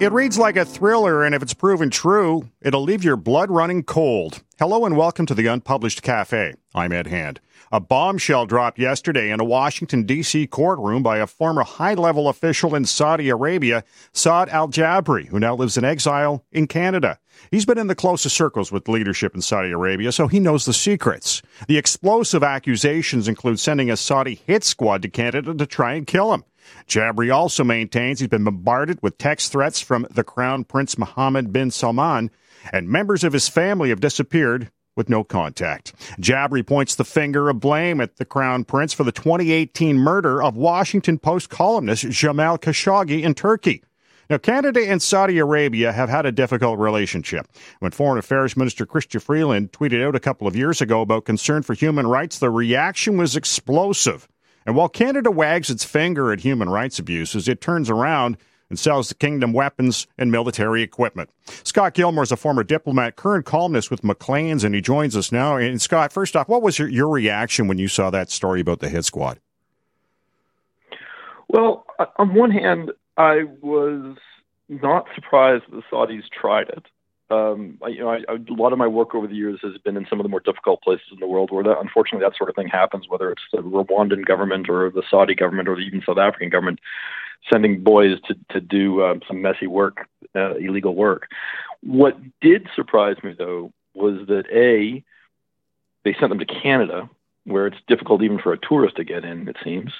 It reads like a thriller, and if it's proven true, it'll leave your blood running cold. Hello and welcome to the Unpublished Cafe. I'm Ed Hand. A bombshell dropped yesterday in a Washington, D.C. courtroom by a former high level official in Saudi Arabia, Saad al Jabri, who now lives in exile in Canada. He's been in the closest circles with leadership in Saudi Arabia, so he knows the secrets. The explosive accusations include sending a Saudi hit squad to Canada to try and kill him. Jabri also maintains he's been bombarded with text threats from the Crown Prince Mohammed bin Salman, and members of his family have disappeared with no contact. Jabri points the finger of blame at the Crown Prince for the 2018 murder of Washington Post columnist Jamal Khashoggi in Turkey. Now, Canada and Saudi Arabia have had a difficult relationship. When Foreign Affairs Minister Chrystia Freeland tweeted out a couple of years ago about concern for human rights, the reaction was explosive. And while Canada wags its finger at human rights abuses, it turns around and sells the kingdom weapons and military equipment. Scott Gilmore is a former diplomat, current columnist with Maclean's, and he joins us now. And Scott, first off, what was your, your reaction when you saw that story about the hit squad? Well, uh, on one hand, I was not surprised the Saudis tried it um, I, you know, I, I, a lot of my work over the years has been in some of the more difficult places in the world where, that, unfortunately, that sort of thing happens. Whether it's the Rwandan government or the Saudi government or even South African government sending boys to to do um, some messy work, uh, illegal work. What did surprise me though was that a they sent them to Canada, where it's difficult even for a tourist to get in. It seems,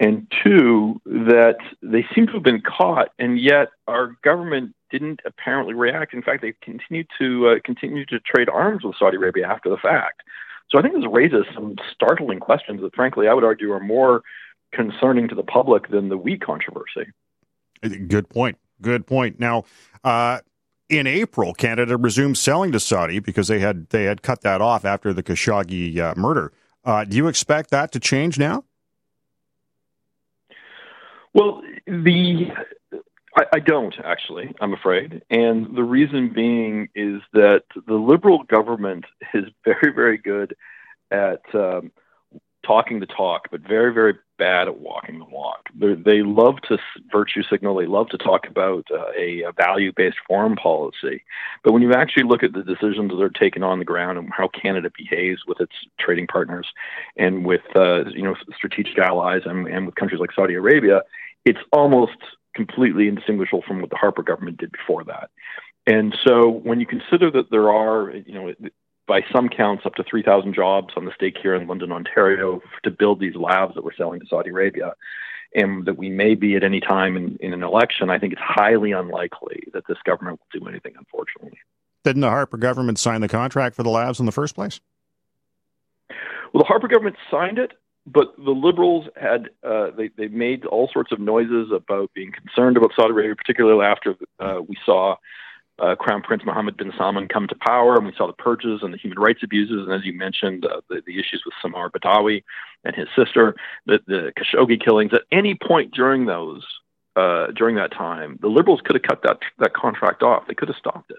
and two, that they seem to have been caught, and yet our government didn't apparently react. In fact, they continued to uh, continue to trade arms with Saudi Arabia after the fact. So I think this raises some startling questions that, frankly, I would argue are more concerning to the public than the we controversy. Good point. Good point. Now, uh, in April, Canada resumed selling to Saudi because they had they had cut that off after the Khashoggi uh, murder. Uh, do you expect that to change now? Well, the I, I don't actually. I'm afraid, and the reason being is that the liberal government is very, very good at um, talking the talk, but very, very bad at walking the walk. They're, they love to virtue signal. They love to talk about uh, a, a value-based foreign policy, but when you actually look at the decisions that are taken on the ground and how Canada behaves with its trading partners and with uh, you know strategic allies and, and with countries like Saudi Arabia, it's almost completely indistinguishable from what the Harper government did before that. And so when you consider that there are, you know, by some counts, up to 3,000 jobs on the stake here in London, Ontario, to build these LAVs that we're selling to Saudi Arabia, and that we may be at any time in, in an election, I think it's highly unlikely that this government will do anything, unfortunately. Didn't the Harper government sign the contract for the LAVs in the first place? Well, the Harper government signed it, but the liberals had uh, they they made all sorts of noises about being concerned about Saudi Arabia, particularly after uh, we saw uh, Crown Prince Mohammed bin Salman come to power, and we saw the purges and the human rights abuses, and as you mentioned, uh, the, the issues with Samar Badawi and his sister, the, the Khashoggi killings. At any point during those, uh, during that time, the liberals could have cut that that contract off. They could have stopped it.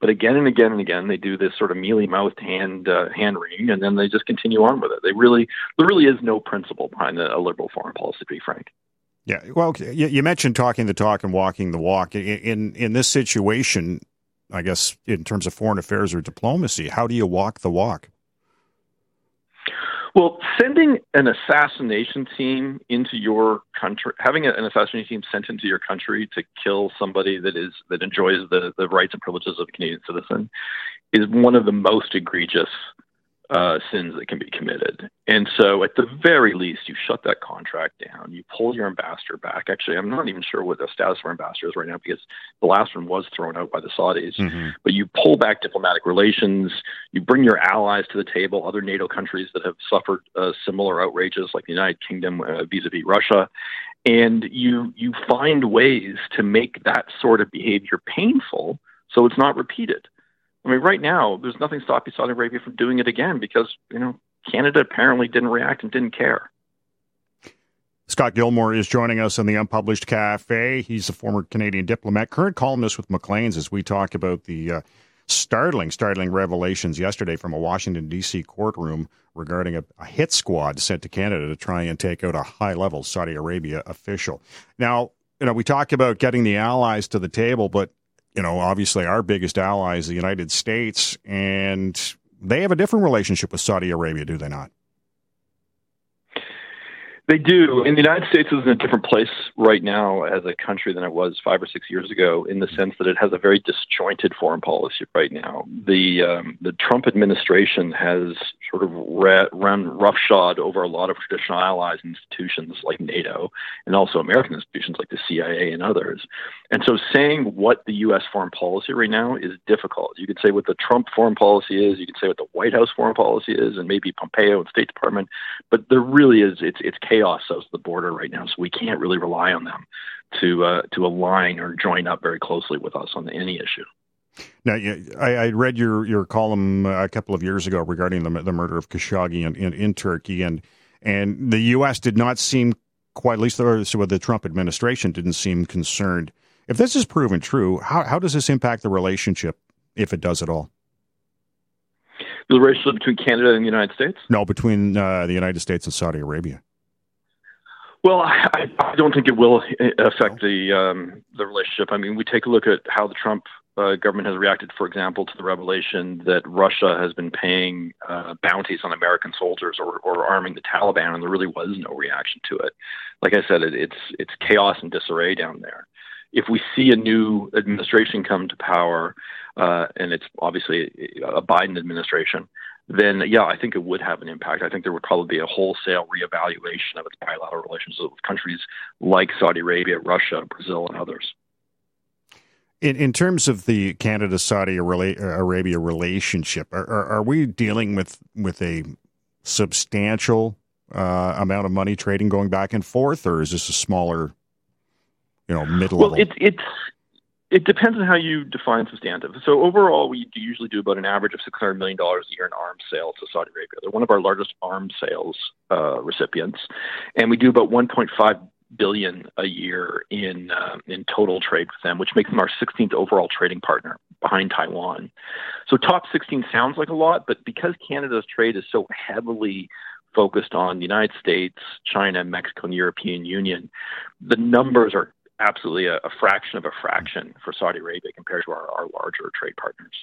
But again and again and again, they do this sort of mealy mouthed hand uh, hand wringing, and then they just continue on with it. They really there really is no principle behind a, a liberal foreign policy, to be frank. Yeah, well, you mentioned talking the talk and walking the walk. In in this situation, I guess in terms of foreign affairs or diplomacy, how do you walk the walk? Well, sending an assassination team into your country, having an assassination team sent into your country to kill somebody that is that enjoys the, the rights and privileges of a Canadian citizen, is one of the most egregious uh, sins that can be committed. And so, at the very least, you shut that contract down. You pull your ambassador back. Actually, I'm not even sure what the status of our ambassador is right now because the last one was thrown out by the Saudis. Mm-hmm. But you pull back diplomatic relations. You bring your allies to the table, other NATO countries that have suffered uh, similar outrages, like the United Kingdom uh, vis-a-vis Russia, and you you find ways to make that sort of behavior painful so it's not repeated. I mean, right now, there's nothing stopping Saudi Arabia from doing it again because, you know, Canada apparently didn't react and didn't care. Scott Gilmore is joining us in the Unpublished Cafe. He's a former Canadian diplomat, current columnist with Maclean's as we talk about the uh, startling, startling revelations yesterday from a Washington, D.C. courtroom regarding a, a hit squad sent to Canada to try and take out a high level Saudi Arabia official. Now, you know, we talk about getting the allies to the table, but you know, obviously our biggest ally is the United States, and they have a different relationship with Saudi Arabia, do they not? They do. And the United States is in a different place right now as a country than it was five or six years ago, in the sense that it has a very disjointed foreign policy right now. The um, the Trump administration has sort of run roughshod over a lot of traditional allies and institutions like NATO, and also American institutions like the CIA and others. And so, saying what the U.S. foreign policy right now is difficult. You could say what the Trump foreign policy is. You could say what the White House foreign policy is, and maybe Pompeo and State Department. But there really is it's it's chaos chaos of the border right now, so we can't really rely on them to uh, to align or join up very closely with us on any issue. Now, I, I, read your, your column a couple of years ago regarding the, the murder of Khashoggi in, in, in, Turkey, and and the U.S. did not seem quite, at least the, so the Trump administration didn't seem concerned. If this is proven true, how, how does this impact the relationship, if it does at all? The relationship between Canada and the United States? No, between uh, the United States and Saudi Arabia. Well, I, I don't think it will affect the um, the relationship. I mean, we take a look at how the Trump uh, government has reacted, for example, to the revelation that Russia has been paying uh, bounties on American soldiers or, or arming the Taliban, and there really was no reaction to it. Like I said, it, it's it's chaos and disarray down there. If we see a new administration come to power, uh, and it's obviously a Biden administration, then yeah, I think it would have an impact. I think there would probably be a wholesale reevaluation of its bilateral relations with countries like Saudi Arabia, Russia, Brazil, and others. In, in terms of the Canada Saudi Arabia relationship, are, are, are, we dealing with with a substantial uh, amount of money trading going back and forth, or is this a smaller, you know, mid level? Well, it's it's it depends on how you define substantive. So overall, we usually do about an average of $600 million a year in arms sales to Saudi Arabia. They're one of our largest arms sales uh, recipients, and we do about 1.5 billion a year in uh, in total trade with them, which makes them our 16th overall trading partner behind Taiwan. So top 16 sounds like a lot, but because Canada's trade is so heavily focused on the United States, China, Mexico, and European Union, the numbers are absolutely a, a, fraction of a fraction for Saudi Arabia compared to our, our larger trade partners.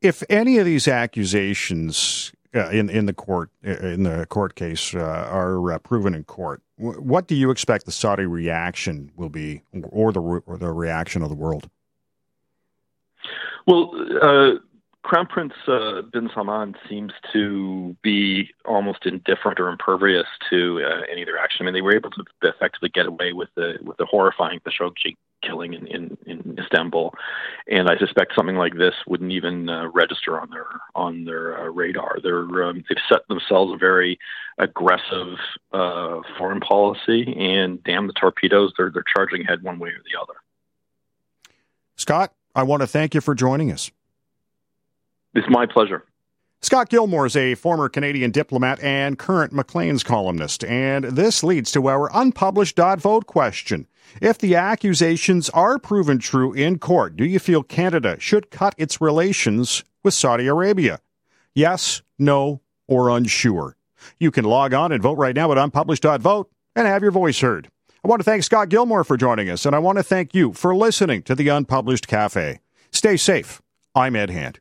If any of these accusations uh, in in the court uh, in the court case uh, are uh, proven in court, w- what do you expect the Saudi reaction will be, or the or the reaction of the world? Well, uh, Crown Prince uh, bin Salman seems to be almost indifferent or impervious to uh, any action. I mean, they were able to effectively get away with the with the horrifying Khashoggi killing in, in, in Istanbul, and I suspect something like this wouldn't even uh, register on their on their uh, radar. They're um, they've set themselves a very aggressive uh, foreign policy, and damn the torpedoes, they're they're charging ahead one way or the other. Scott, I want to thank you for joining us. It's my pleasure. Scott Gilmore is a former Canadian diplomat and current Maclean's columnist, and this leads to our unpublished dot vote question. If the accusations are proven true in court, do you feel Canada should cut its relations with Saudi Arabia? Yes, no, or unsure. You can log on and vote right now at unpublished.vote and have your voice heard. I want to thank Scott Gilmore for joining us, and I want to thank you for listening to the Unpublished Cafe. Stay safe. I'm Ed Hand.